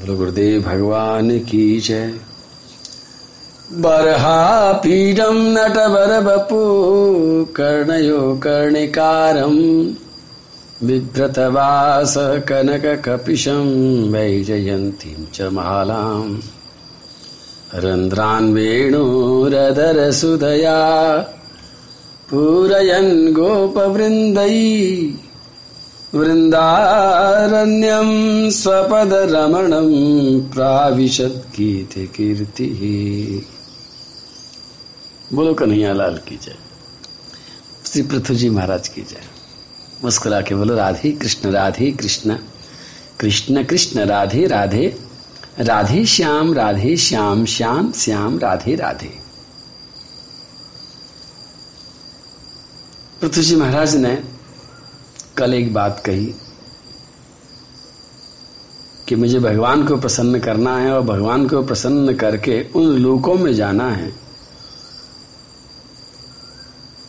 बोलो गुरुदेव भगवान की जय। बरहा पीडम नटवर बपू कर्णयो कर्णिकारम बिभ्रतवास कनक कपिशम वैजयन्तीं च मालाम् रन्ध्रान् वेणुरधरसुधया पूरयन् गोपवृन्दै। वृन्दारण्यं स्वपदरमणं प्राविशद्गीते कीर्तिः बोलो कन्हैया लाल की जय। श्री पृथ्वी जी महाराज की जय। मुस्कुरा के बोलो, राधे कृष्ण राधे कृष्ण। कृष्ण कृष्ण, राधे राधे। राधे श्याम राधे श्याम श्याम श्याम, राधे राधे। पृथ्वी जी महाराज ने कल एक बात कही कि मुझे भगवान को प्रसन्न करना है और भगवान को प्रसन्न करके उन लोकों में जाना है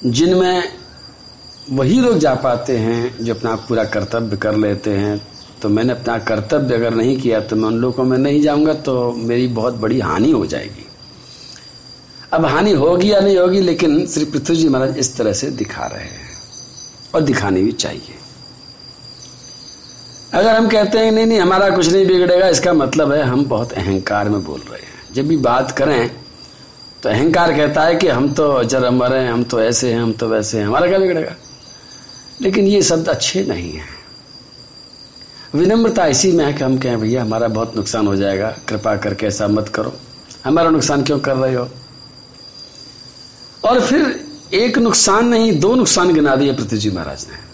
जिनमें वही लोग जा पाते हैं जो अपना पूरा कर्तव्य कर लेते हैं। तो मैंने अपना कर्तव्य अगर नहीं किया तो मैं उन लोगों में नहीं जाऊँगा तो मेरी बहुत बड़ी हानि हो जाएगी। अब हानि होगी या नहीं होगी, लेकिन श्री पृथ्वी जी महाराज इस तरह से दिखा रहे हैं और दिखानी भी चाहिए। अगर हम कहते हैं, नहीं नहीं, हमारा कुछ नहीं बिगड़ेगा, इसका मतलब है हम बहुत अहंकार में बोल रहे हैं। जब भी बात करें तो अहंकार कहता है कि हम तो अजर अमर हैं, हम तो ऐसे हैं, हम तो वैसे हैं, हमारा क्या बिगड़ेगा? लेकिन ये शब्द अच्छे नहीं है। विनम्रता इसी में है कि हम कहें, भैया, हमारा बहुत नुकसान हो जाएगा, कृपा करके ऐसा मत करो। हमारा नुकसान क्यों कर रहे हो? और फिर एक नुकसान नहीं, दो नुकसान गिना दिए पृथ्वी जी महाराज ने।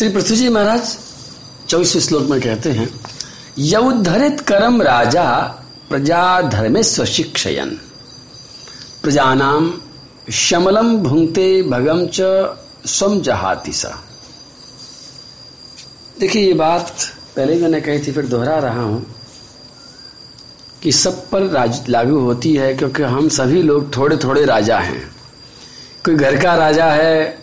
श्री पृथ्वी जी महाराज, चौबीसवें श्लोक में कहते हैं, यौद्धरित करम राजा प्रजा स्वशिक्षयन। प्रजानाम शमलम भुंगते भगम च स्वम जहाति सा। देखिए, ये बात पहले मैंने कही थी, फिर दोहरा रहा हूँ कि सब पर राज लागू होती है, क्योंकि हम सभी लोग थोड़े थोड़े राजा हैं। कोई घर का राजा है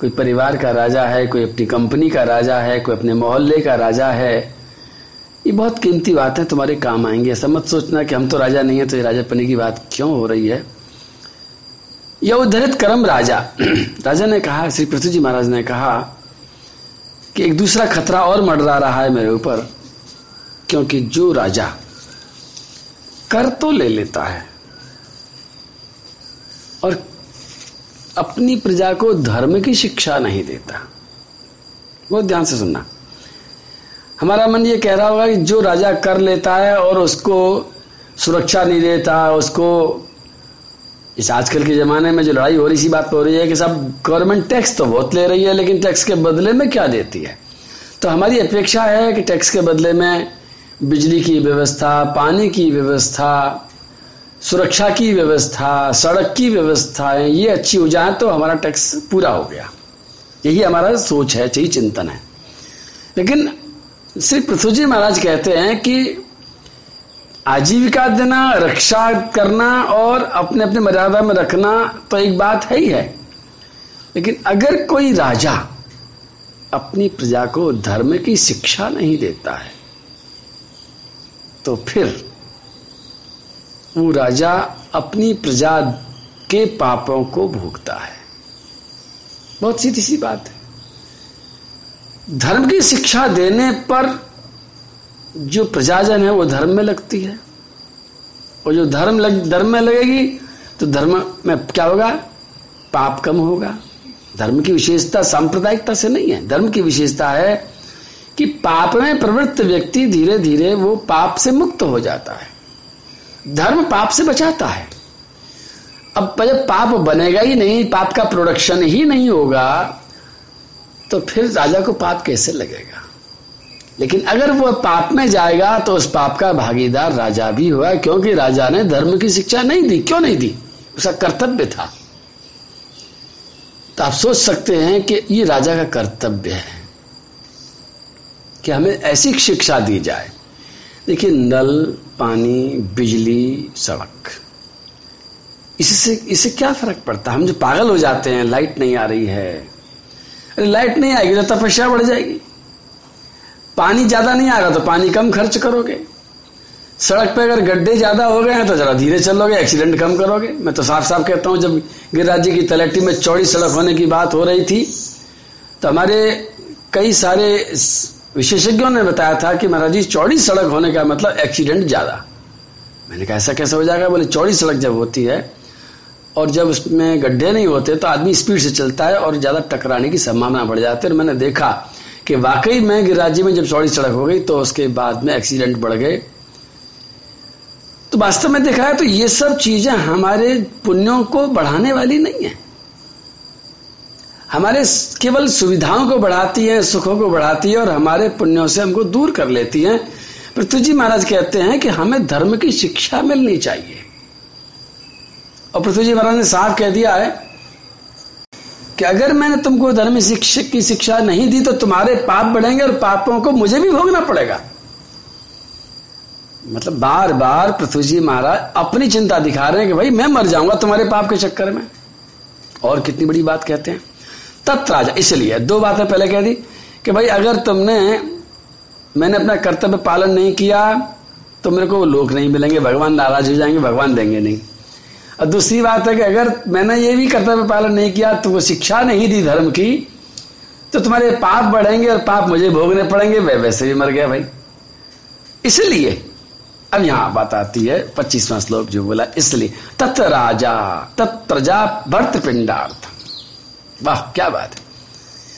कोई परिवार का राजा है, कोई अपनी कंपनी का राजा है, कोई अपने मोहल्ले का राजा है, ये बहुत कीमती बात है तुम्हारे काम आएँगे। ऐसा मत सोचना कि हम तो राजा नहीं है तो ये राजा पने की बात क्यों हो रही है? यह उद्धरित करम राजा। राजा ने कहा, श्री पृथ्वी जी महाराज ने कहा कि एक दूसरा खतरा और मंडरा रहा है मेरे ऊपर, क्योंकि जो राजा कर तो ले लेता है, और अपनी प्रजा को धर्म की शिक्षा नहीं देता। बहुत ध्यान से सुनना। हमारा मन ये कह रहा होगा कि जो राजा कर लेता है और उसको सुरक्षा नहीं देता, उसको इस आजकल के ज़माने में जो लड़ाई हो रही सी बात पर हो रही है कि सब गवर्नमेंट टैक्स तो बहुत ले रही है, लेकिन टैक्स के बदले में क्या देती है? तो हमारी अपेक्षा है कि टैक्स के बदले में बिजली की व्यवस्था, पानी की व्यवस्था सुरक्षा की व्यवस्था, सड़क की व्यवस्था, ये अच्छी हो जाए तो हमारा टैक्स पूरा हो गया। यही हमारा सोच है, यही चिंतन है। लेकिन श्री पृथ्वी जी महाराज कहते हैं कि आजीविका देना, रक्षा करना और अपने अपने मर्यादा में रखना तो एक बात है ही है। लेकिन अगर कोई राजा अपनी प्रजा को धर्म की शिक्षा नहीं देता है तो फिर वो राजा अपनी प्रजा के पापों को भोगता है। बहुत सीधी सी बात है। धर्म की शिक्षा देने पर जो प्रजाजन है वो धर्म में लगती है। और जो धर्म लग, धर्म में लगेगी तो धर्म में क्या होगा? पाप कम होगा। धर्म की विशेषता सांप्रदायिकता से नहीं है। धर्म की विशेषता है कि पाप में प्रवृत्त व्यक्ति धीरे धीरे वो पाप से मुक्त हो जाता है। धर्म पाप से बचाता है। अब जब पाप बनेगा ही नहीं, पाप का प्रोडक्शन ही नहीं होगा तो फिर राजा को पाप कैसे लगेगा? लेकिन अगर वो पाप में जाएगा तो उस पाप का भागीदार राजा भी हुआ, क्योंकि राजा ने धर्म की शिक्षा नहीं दी। क्यों नहीं दी? उसका कर्तव्य था। तो आप सोच सकते हैं कि ये राजा का कर्तव्य है कि हमें ऐसी शिक्षा दी जाए देखिए, नल, पानी, बिजली, सड़क। इससे इससे क्या फ़र्क पड़ता? है हम जो पागल हो जाते हैं, लाइट नहीं आ रही है। अरे, लाइट नहीं आएगी तो तपस्या बढ़ जाएगी। पानी ज़्यादा नहीं आ रहा तो पानी कम खर्च करोगे। सड़क पे अगर गड्ढे ज़्यादा हो गए हैं तो जरा धीरे चलोगे, एक्सीडेंट कम करोगे। मैं तो साफ़ साफ़ कहता हूँ, जब गिरिराज जी की तलट्टी में चौड़ी सड़क होने की बात हो रही थी तो हमारे कई सारे विशेषज्ञों ने बताया था कि महाराज जी, चौड़ी सड़क होने का मतलब एक्सीडेंट ज़्यादा। मैंने कहा, ऐसा कैसे हो जाएगा? बोले, चौड़ी सड़क जब होती है और जब उसमें गड्ढे नहीं होते तो आदमी स्पीड से चलता है और ज़्यादा टकराने की संभावना बढ़ जाती है। और मैंने देखा कि वाकई में गिरिराज में जब चौड़ी सड़क हो गई तो उसके बाद में एक्सीडेंट बढ़ गए। तो वास्तव में देखा है तो ये सब चीज़ें हमारे पुण्यों को बढ़ाने वाली नहीं है। हमारे केवल सुविधाओं को बढ़ाती है, सुखों को बढ़ाती है और हमारे पुण्यों से हमको दूर कर लेती है। पृथ्वी जी महाराज कहते हैं कि हमें धर्म की शिक्षा मिलनी चाहिए। और पृथ्वी जी महाराज ने साफ़ कह दिया है कि अगर मैंने तुमको धर्म शिक्षक की शिक्षा नहीं दी तो तुम्हारे पाप बढ़ेंगे और पापों को मुझे भी भोगना पड़ेगा। मतलब बार बार पृथ्वी जी महाराज अपनी चिंता दिखा रहे हैं कि भाई मैं मर जाऊँगा तुम्हारे पाप के चक्कर में। और कितनी बड़ी बात कहते हैं। तत्राजा इसलिए दो बातें पहले कह दी कि भाई, अगर तुमने, मैंने अपना कर्तव्य पालन नहीं किया तो मेरे को लोग नहीं मिलेंगे, भगवान नाराज़ हो जाएँगे, भगवान देंगे नहीं। और दूसरी बात है कि अगर मैंने ये भी कर्तव्य पालन नहीं किया तो वो शिक्षा नहीं दी धर्म की तो तुम्हारे पाप बढ़ेंगे और पाप मुझे भोगने पड़ेंगे वह वैसे भी मर गया भाई। इसलिए, अब यहाँ बात आती है, पच्चीसवां श्लोक जो बोला, इसलिए तत्र राजा तत्प्रजा भर्त पिंडार्थ वाह, क्या बात। है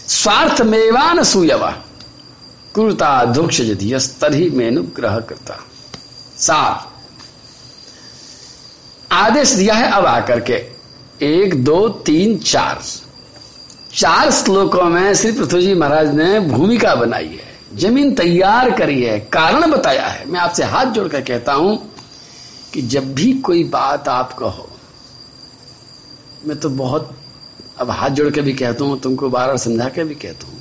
स्वार्थ मेवान सूयवा कुरता दुक्ष यदि तरी मेनुग्रह करता। सार आदेश दिया है अब आकर के। एक, दो, तीन, चार। चार श्लोकों में श्री पृथ्वी जी महाराज ने भूमिका बनाई है। ज़मीन तैयार करी है, कारण बताया है। मैं आपसे हाथ जोड़कर कहता हूँ कि जब भी कोई बात आप कहो, मैं तो बहुत अब हाथ जोड़ के भी कहता हूँ, तुमको बार बार समझा के भी कहता हूँ।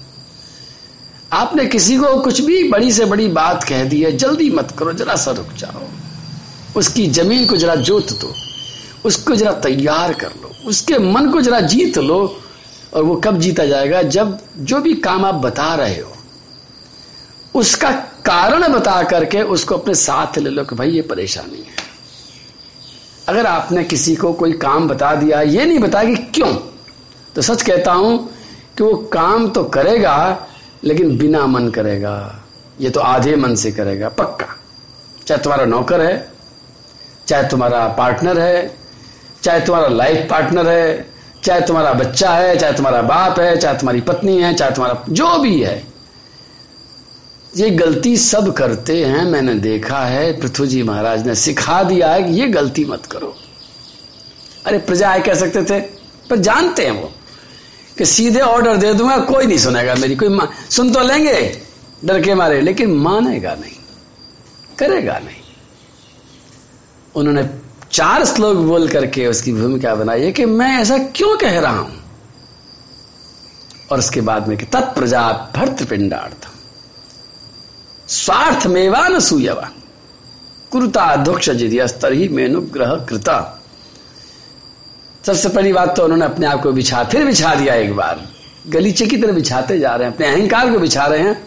आपने किसी को कुछ भी बड़ी से बड़ी बात कह दी है, जल्दी मत करो, जरा सा रुक जाओ। उसकी ज़मीन को जरा जोत दो, उसको जरा तैयार कर लो, उसके मन को जरा जीत लो और वो कब जीता जाएगा? जब जो भी काम आप बता रहे हो, उसका कारण बता करके उसको अपने साथ ले लो कि भाई ये परेशानी है। अगर आपने किसी को कोई काम बता दिया, ये नहीं बताया कि क्यों? तो सच कहता हूँ कि वो काम तो करेगा, लेकिन बिना मन करेगा। ये तो आधे मन से करेगा, पक्का। चाहे तुम्हारा नौकर है, चाहे तुम्हारा पार्टनर है, चाहे तुम्हारा लाइफ पार्टनर है, चाहे तुम्हारा बच्चा है, चाहे तुम्हारा बाप है, चाहे तुम्हारी पत्नी है, चाहे तुम्हारा जो भी है। ये गलती सब करते हैं, मैंने देखा है, पृथ्वी जी महाराज ने सिखा दिया है कि ये गलती मत करो। अरे प्रजा कह सकते थे, पर जानते हैं वो। कि सीधे ऑर्डर दे दूँगा, कोई नहीं सुनेगा मेरी, कोई सुन तो लेंगे, डर के मारे, लेकिन मानेगा नहीं, करेगा नहीं। उन्होंने चार श्लोक बोल करके उसकी भूमिका बनाई है कि मैं ऐसा क्यों कह रहा हूँ? और उसके बाद में तत्प्रजा भर्त पिंडार्थ स्वार्थ मेवान सूयवा कुरुता अध्यक्ष जिदियस्तर ही मेनुग्रह कृता। सबसे पहली बात तो उन्होंने अपने आप को बिछा, फिर बिछा दिया एक बार। गलीचे की तरह बिछाते जा रहे हैं, अपने अहंकार को बिछा रहे हैं।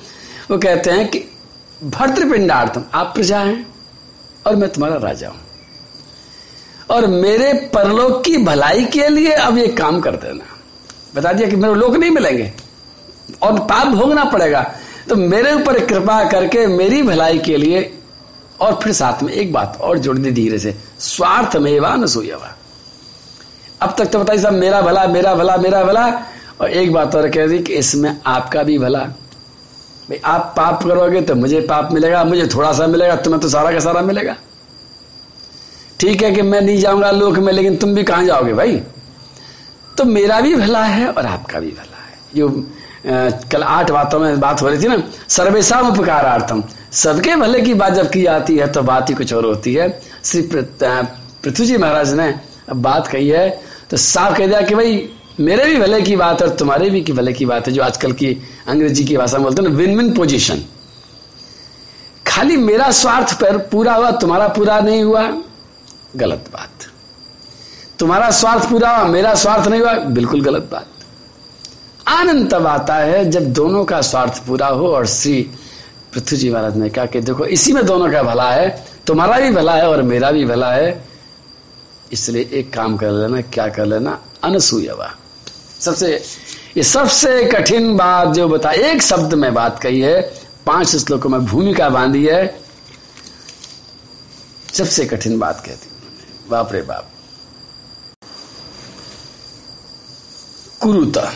वो कहते हैं कि भर्तृपिंडार्थम आप प्रजा हैं और मैं तुम्हारा राजा हूँ। और मेरे परलोक की भलाई के लिए अब ये काम कर देना। बता दिया कि मेरे लोग नहीं मिलेंगे, और पाप भोगना पड़ेगा। तो मेरे ऊपर कृपा करके मेरी भलाई के लिए, और फिर साथ में एक बात और जोड़ दी धीरे से स्वार्थ मेवा न सुयवा। अब तक तो बताइए साहब मेरा भला मेरा भला मेरा भला। और एक बात और कह दी कि इसमें आपका भी भला। भाई, आप पाप करोगे तो मुझे पाप मिलेगा, मुझे थोड़ा सा मिलेगा, तुम्हें तो सारा का सारा मिलेगा। ठीक है कि मैं नहीं जाऊँगा लोक में, लेकिन तुम भी कहाँ जाओगे भाई? तो मेरा भी भला है और आपका भी भला है। जो कल आठ बातों में बात हो रही थी ना सर्वेशा उपकारार्थम। सबके भले की बात जब की आती है तो बात ही कुछ और होती है। श्री पृथ्वी जी महाराज ने बात कही है तो साफ़ कह दिया कि भाई, मेरे भी भले की बात है और तुम्हारे भी की भले की बात है, जो आजकल की अंग्रेज़ी की भाषा में बोलते हैं ना विन विन पोजिशन खाली मेरा स्वार्थ पर पूरा हुआ, तुम्हारा पूरा नहीं हुआ, गलत बात। तुम्हारा स्वार्थ पूरा हुआ, मेरा स्वार्थ नहीं हुआ, बिल्कुल गलत बात। आनंद तब आता है जब दोनों का स्वार्थ पूरा हो और श्री पृथ्वी जी महाराज ने कहा कि देखो, इसी में दोनों का भला है, तुम्हारा भी भला है और मेरा भी भला है इसलिए एक काम कर लेना, क्या कर लेना? अनसुयवा। सबसे, ये सबसे कठिन बात जो बता, एक शब्द में बात कही है, पाँच श्लोकों में भूमिका बांधी है। सबसे कठिन बात कहती बाप रे बाप। कुरुता,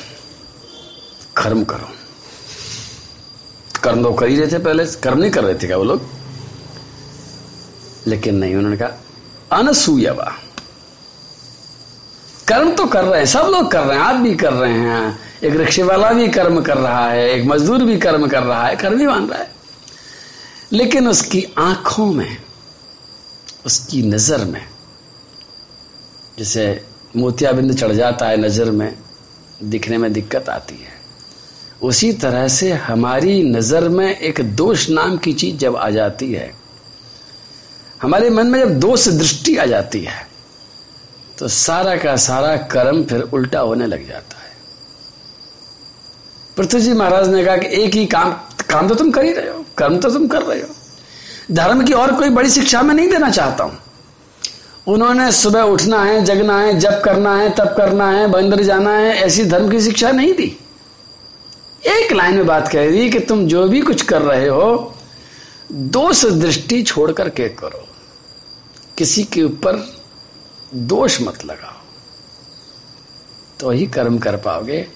कर्म करो। कर्म तो कर ही रहे थे पहले, कर्म नहीं कर रहे थे क्या वो लोग? लेकिन नहीं, उन्होंने कहा, अनसूयवा। कर्म तो कर रहे हैं, सब लोग कर रहे हैं, आप भी कर रहे हैं। एक रिक्शे वाला भी कर्म कर रहा है, एक मजदूर भी कर्म कर रहा है, कर्म ही मान रहा है। लेकिन उसकी आँखों में, उसकी नज़र में, जैसे मोतियाबिंद चढ़ जाता है नज़र में, दिखने में दिक्कत आती है। उसी तरह से हमारी नज़र में एक दोष नाम की चीज़ जब आ जाती है, हमारे मन में जब दोष दृष्टि आ जाती है तो सारा का सारा कर्म फिर उल्टा होने लग जाता है। पृथ्वी जी महाराज ने कहा कि एक ही काम काम तो तुम कर ही रहे हो, कर्म तो तुम कर रहे हो। धर्म की और कोई बड़ी शिक्षा मैं नहीं देना चाहता हूँ। उन्होंने सुबह उठना है, जगना है जब करना है तब करना है, बंदर जाना है, ऐसी धर्म की शिक्षा नहीं दी। एक लाइन में बात कह दी कि तुम जो भी कुछ कर रहे हो, दोष दृष्टि छोड़कर के करो। किसी के ऊपर दोष मत लगाओ। तो ही कर्म कर पाओगे।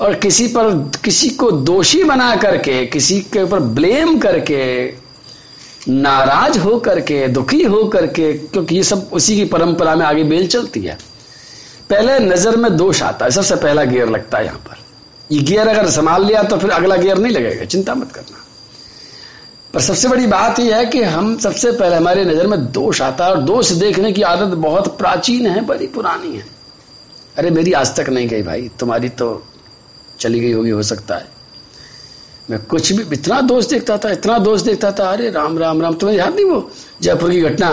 और किसी पर, किसी को दोषी बना करके, किसी के ऊपर ब्लेम करके, नाराज़ हो करके, दुखी हो करके, क्योंकि ये सब उसी की परंपरा में आगे बेल चलती है। पहले नज़र में दोष आता है, सबसे पहला गियर लगता है यहाँ पर। ये गियर अगर संभाल लिया तो फिर अगला गियर नहीं लगेगा, चिंता मत करना। पर सबसे बड़ी बात यह है कि हम सबसे पहले हमारे नज़र में दोष आता है और दोष देखने की आदत बहुत प्राचीन है, बड़ी पुरानी है। अरे मेरी आज तक नहीं गई भाई, तुम्हारी तो चली गई होगी, हो सकता है। मैं कुछ भी, इतना दोष देखता था, इतना दोष देखता था, अरे राम राम राम, तुम्हें याद नहीं वो जयपुर की घटना?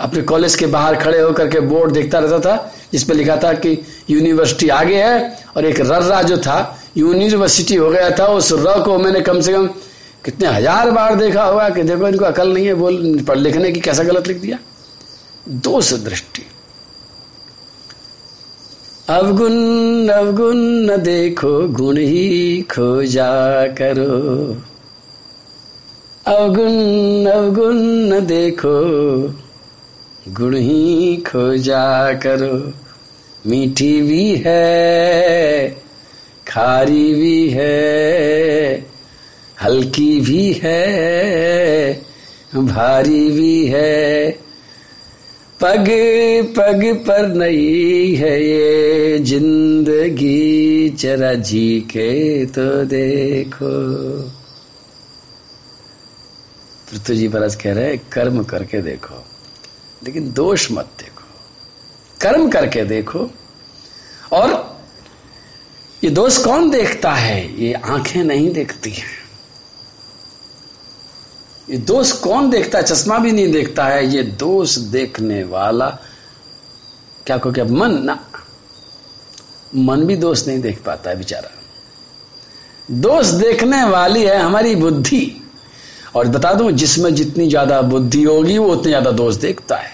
अपने कॉलेज के बाहर खड़े होकर के बोर्ड देखता रहता था जिसपे लिखा था कि यूनिवर्सिटी आगे है और एक रर्रा जो था, यूनिवर्सिटी हो गया था, उस र को मैंने कम से कम कितने हज़ार बार देखा होगा कि देखो इनको अकल नहीं है बोल पढ़ लिखने की कैसा गलत लिख दिया? दोष दृष्टि। अवगुण अवगुण न देखो, गुण ही खोजा करो। अवगुण अवगुण न देखो, गुण ही खोजा करो। मीठी भी है, खारी भी है हल्की भी है, भारी भी है। पग पग पर नहीं है ये ज़िंदगी, जरा जी के तो देखो। पृथ्वी जी महाराज कह रहे हैं, कर्म करके देखो, लेकिन दोष मत देखो। कर्म करके देखो। और ये दोष कौन देखता है? ये आँखें नहीं देखती हैं। ये दोष कौन देखता है? चश्मा भी नहीं देखता है। ये दोष देखने वाला क्या को क्या? मन ना। मन भी दोष नहीं देख पाता है बेचारा। दोष देखने वाली है हमारी बुद्धि। और बता दूँ, जिसमें जितनी ज़्यादा बुद्धि होगी, वो उतनी ज़्यादा दोष देखता है।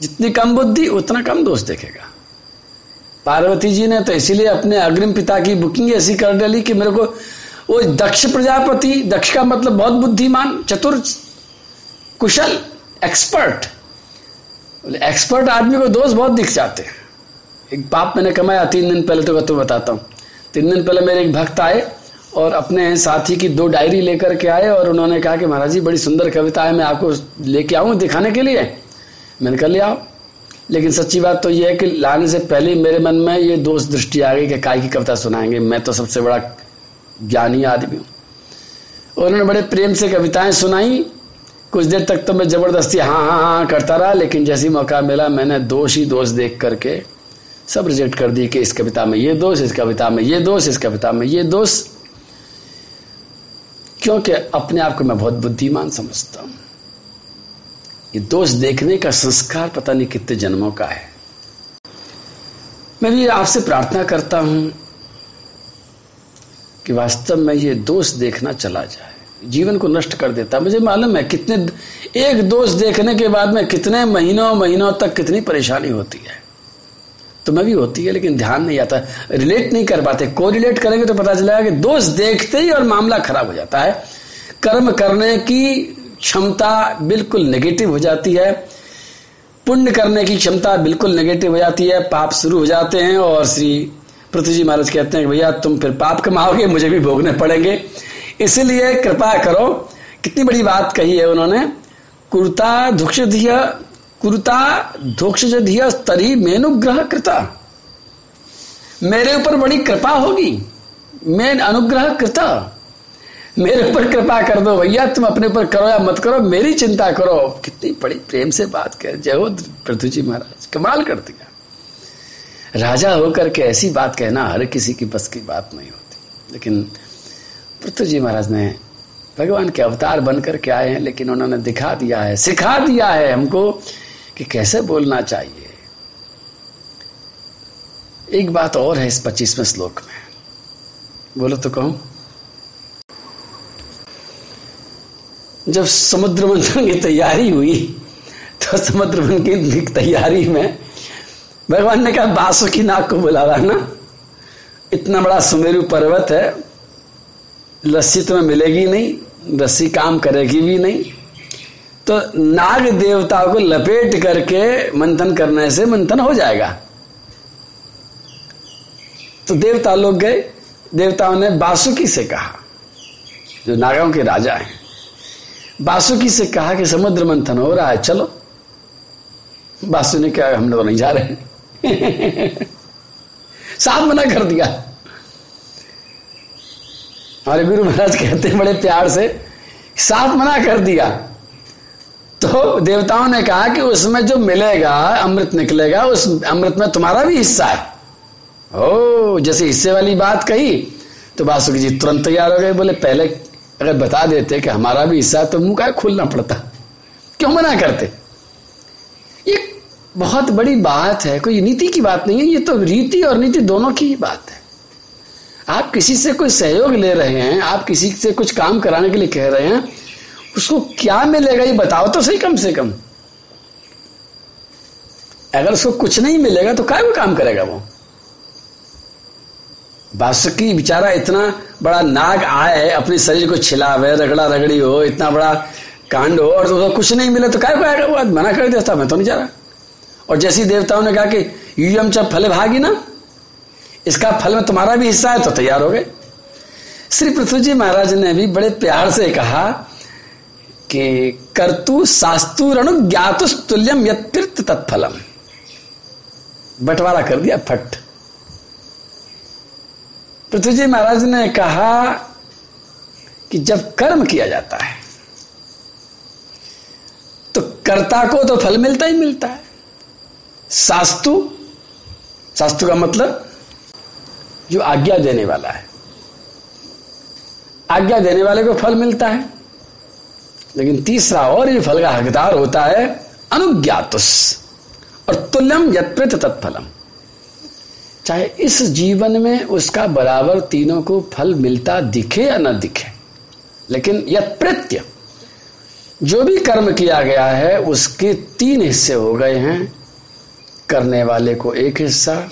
जितनी कम बुद्धि, उतना कम दोष देखेगा। पार्वती जी ने तो इसीलिए अपने अग्रिम पिता की बुकिंग ऐसी कर डाली कि मेरे को वो दक्ष प्रजापति, दक्ष का मतलब बहुत बुद्धिमान, चतुर, कुशल एक्सपर्ट एक्सपर्ट आदमी को दोष बहुत दिख जाते हैं। एक पाप मैंने कमाया तीन दिन पहले तो मैं तो बताता हूँ। तीन दिन पहले मेरे एक भक्त आए और अपने साथी की दो डायरी लेकर के आए और उन्होंने कहा कि महाराज जी, बड़ी सुंदर कविता है, मैं आपको लेके आऊँ दिखाने के लिए? मैंने कर लिया लेकिन सच्ची बात तो यह है कि लाने से पहले मेरे मन में ये दोष दृष्टि आ गई कि काय की कविता सुनाएँगे। मैं तो सबसे बड़ा ज्ञानी आदमी हूँ। उन्होंने बड़े प्रेम से कविताएँ सुनाई। कुछ देर तक तो मैं ज़बरदस्ती हाँ हाँ हाँ करता रहा, लेकिन जैसी मौका मिला, मैंने दोष ही दोष देख करके सब रिजेक्ट कर दी कि इस कविता में ये दोष, इस कविता में ये दोष, इस कविता में ये दोष। क्योंकि अपने आप को मैं बहुत बुद्धिमान समझता हूँ। ये दोष देखने का संस्कार पता नहीं कितने जन्मों का है। मैं भी आपसे प्रार्थना करता हूँ कि वास्तव में ये दोष देखना चला जाए। जीवन को नष्ट कर देता। मुझे मालूम है कितने एक दोष देखने के बाद में कितने महीनों महीनों तक कितनी परेशानी होती है। तो मैं भी होती है, लेकिन ध्यान नहीं आता। रिलेट नहीं कर पाते। को रिलेट करेंगे तो पता चलेगा कि दोष देखते ही और मामला खराब हो जाता है। कर्म करने की क्षमता बिल्कुल नेगेटिव हो जाती है। पुण्य करने की क्षमता बिल्कुल नेगेटिव हो जाती है। पाप शुरू हो जाते हैं और श्री पृथ्वी जी महाराज कहते हैं भैया, तुम फिर पाप कमाओगे, मुझे भी भोगने पड़ेंगे। इसलिए कृपा करो, कितनी बड़ी बात कही है उन्होंने, कुर्ता धुक्षधिय, कुरुता धोक्षधिय स्तरी मेनुग्रह कृता। मेरे ऊपर बड़ी कृपा होगी मैं अनुग्रह कृता। मेरे ऊपर कृपा कर दो भैया, तुम अपने ऊपर करो या मत करो, मेरी चिंता करो। कितनी बड़ी प्रेम से बात कर जय हो पृथ्वी जी महाराज, कमाल कर दिया। राजा होकर के ऐसी बात कहना हर किसी की बस की बात नहीं होती। लेकिन पृथ्वी जी महाराज ने भगवान के अवतार बनकर के आए हैं, लेकिन उन्होंने दिखा दिया है, सिखा दिया है हमको कि कैसे बोलना चाहिए। एक बात और है इस पच्चीसवें श्लोक में। बोलो तो कहूँ। जब समुद्र मंथन की तैयारी हुई तो समुद्र मंथन की तैयारी में भगवान ने कहा, बासु की नाक को बुलावा ना। इतना बड़ा सुमेरु पर्वत है लस्सी तुम्हें मिलेगी नहीं, रस्सी काम करेगी भी नहीं। तो नाग देवता को लपेट करके मंथन करने से मंथन हो जाएगा। तो देवता लोग गए, देवताओं ने बासुकी से कहा, जो नागाओं के राजा हैं। बासुकी से कहा कि समुद्र मंथन हो रहा है, चलो। बासु ने कहा, हम लोग नहीं जा रहे साफ़ मना कर दिया। हमारे गुरु महाराज कहते हैं, बड़े प्यार से साफ़ मना कर दिया। तो देवताओं ने कहा कि उसमें जो मिलेगा, अमृत निकलेगा, उस अमृत में तुम्हारा भी हिस्सा है। ओ, जैसे हिस्से वाली बात कही तो बासुकी जी तुरंत तैयार हो गए, बोले, पहले अगर बता देते कि हमारा भी हिस्सा तो मुँह का खुलना पड़ता। क्यों मना करते? ये बहुत बड़ी बात है, कोई नीति की बात नहीं है, ये तो रीति और नीति दोनों की ही बात है। आप किसी से कोई सहयोग ले रहे हैं, आप किसी से कुछ काम कराने के लिए कह रहे हैं, उसको क्या मिलेगा ये बताओ तो सही कम से कम। अगर उसको कुछ नहीं मिलेगा तो क्या वो काम करेगा वो? बासुकी बेचारा इतना बड़ा नाग आए, अपने शरीर को छिलावे, रगड़ा रगड़ी हो, इतना बड़ा कांड हो, और तो कुछ नहीं मिले तो क्या आएगा? वो मना कर देता, मैं तो नहीं जा रहा। और जैसी देवताओं ने कहा कि यूयम जब फल भागी ना, इसका फल में तुम्हारा भी हिस्सा है तो तैयार हो गए। श्री पृथ्वी जी महाराज ने भी बड़े प्यार से कहा कि कर्तु शास्तुर ज्ञातुस्तुल्यम यत्तीर्थ तत्फलम। बंटवारा कर दिया, फट। पृथ्वी जी महाराज ने कहा कि जब कर्म किया जाता है तो कर्ता को तो फल मिलता ही मिलता है। शास्तु शास्तु का मतलब जो आज्ञा देने वाला है। आज्ञा देने वाले को फल मिलता है, लेकिन तीसरा और ये फल का हकदार होता है, अनुज्ञातुस, और तुल्यम यत्प्रत तत्फलम। चाहे इस जीवन में उसका बराबर तीनों को फल मिलता दिखे या न दिखे, लेकिन यत्प्रत्य, जो भी कर्म किया गया है, उसके तीन हिस्से हो गए हैं करने वाले को एक हिस्सा,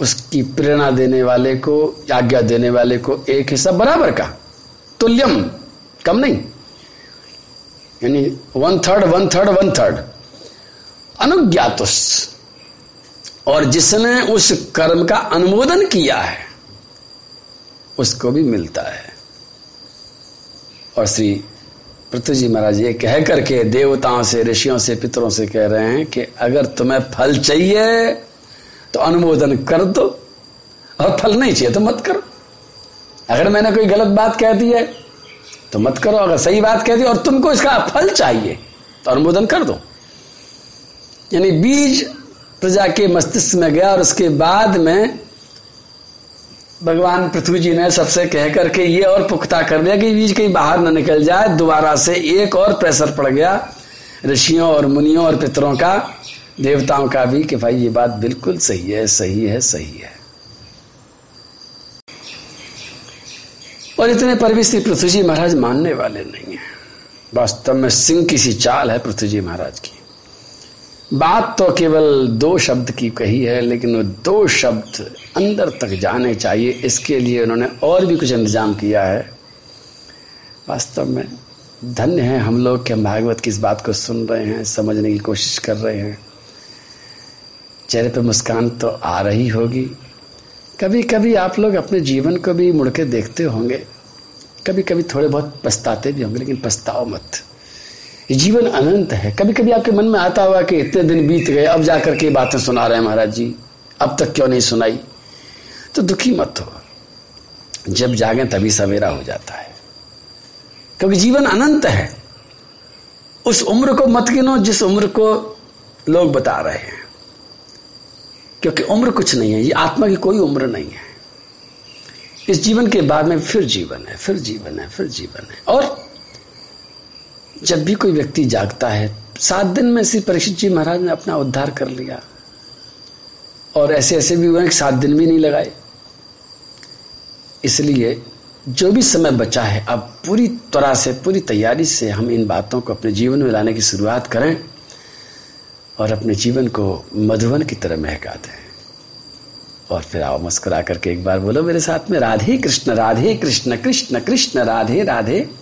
उसकी प्रेरणा देने वाले को, आज्ञा देने वाले को एक हिस्सा बराबर का। तुल्यम, कम नहीं। यानी one third one third one third अनुज्ञातुस। और जिसने उस कर्म का अनुमोदन किया है, उसको भी मिलता है। और श्री पृथ्वी जी महाराज, ये कह करके देवताओं से, ऋषियों से, पितरों से कह रहे हैं कि अगर तुम्हें फल चाहिए तो अनुमोदन कर दो। और फल नहीं चाहिए तो मत करो। अगर मैंने कोई गलत बात कह दी है तो मत करो। अगर सही बात कह दी और तुमको इसका फल चाहिए तो अनुमोदन कर दो। यानी बीज प्रजा के मस्तिष्क में गया और उसके बाद में भगवान पृथ्वी जी ने सबसे कह करके ये और पुख्ता कर दिया कि बीज कहीं बाहर न निकल जाए, दोबारा से एक और प्रेशर पड़ गया। ऋषियों और मुनियों और पितरों का, देवताओं का भी कि भाई ये बात बिल्कुल सही है सही है सही है। और इतने पर भी श्री पृथ्वी जी महाराज मानने वाले नहीं है। वास्तव में सिंह की सी चाल है पृथ्वी जी महाराज की। बात तो केवल दो शब्द की कही है, लेकिन वो दो शब्द अंदर तक जाने चाहिए। इसके लिए उन्होंने और भी कुछ इंतज़ाम किया है। वास्तव में धन्य है हम लोग कि हम भागवत की इस बात को सुन रहे हैं, समझने की कोशिश कर रहे हैं। चेहरे पर मुस्कान तो आ रही होगी। कभी कभी आप लोग अपने जीवन को भी मुड़ के देखते होंगे। कभी कभी थोड़े बहुत पछताते भी होंगे, लेकिन पछताओ मत। जीवन अनंत है। कभी कभी आपके मन में आता हुआ कि इतने दिन बीत गए, अब जाकर के बातें सुना रहे हैं महाराज जी। अब तक क्यों नहीं सुनाई? तो दुखी मत हो। जब जागे तभी सवेरा हो जाता है। क्योंकि जीवन अनंत है। उस उम्र को मत गिनो जिस उम्र को लोग बता रहे हैं। क्योंकि उम्र कुछ नहीं है, ये आत्मा की कोई उम्र नहीं है। इस जीवन के बाद में फिर जीवन है, फिर जीवन है, फिर जीवन है। और जब भी कोई व्यक्ति जागता है, सात दिन में श्री परीक्षित जी महाराज ने अपना उद्धार कर लिया। और ऐसे ऐसे भी हुए सात दिन भी नहीं लगाए। इसलिए जो भी समय बचा है, अब पूरी तरह से, पूरी तैयारी से हम इन बातों को अपने जीवन में लाने की शुरुआत करें और अपने जीवन को मधुबन की तरह महका दें और फिर आओ मुस्कुरा करके एक बार बोलो मेरे साथ में, राधे कृष्ण राधे कृष्ण कृष्ण कृष्ण, राधे राधे।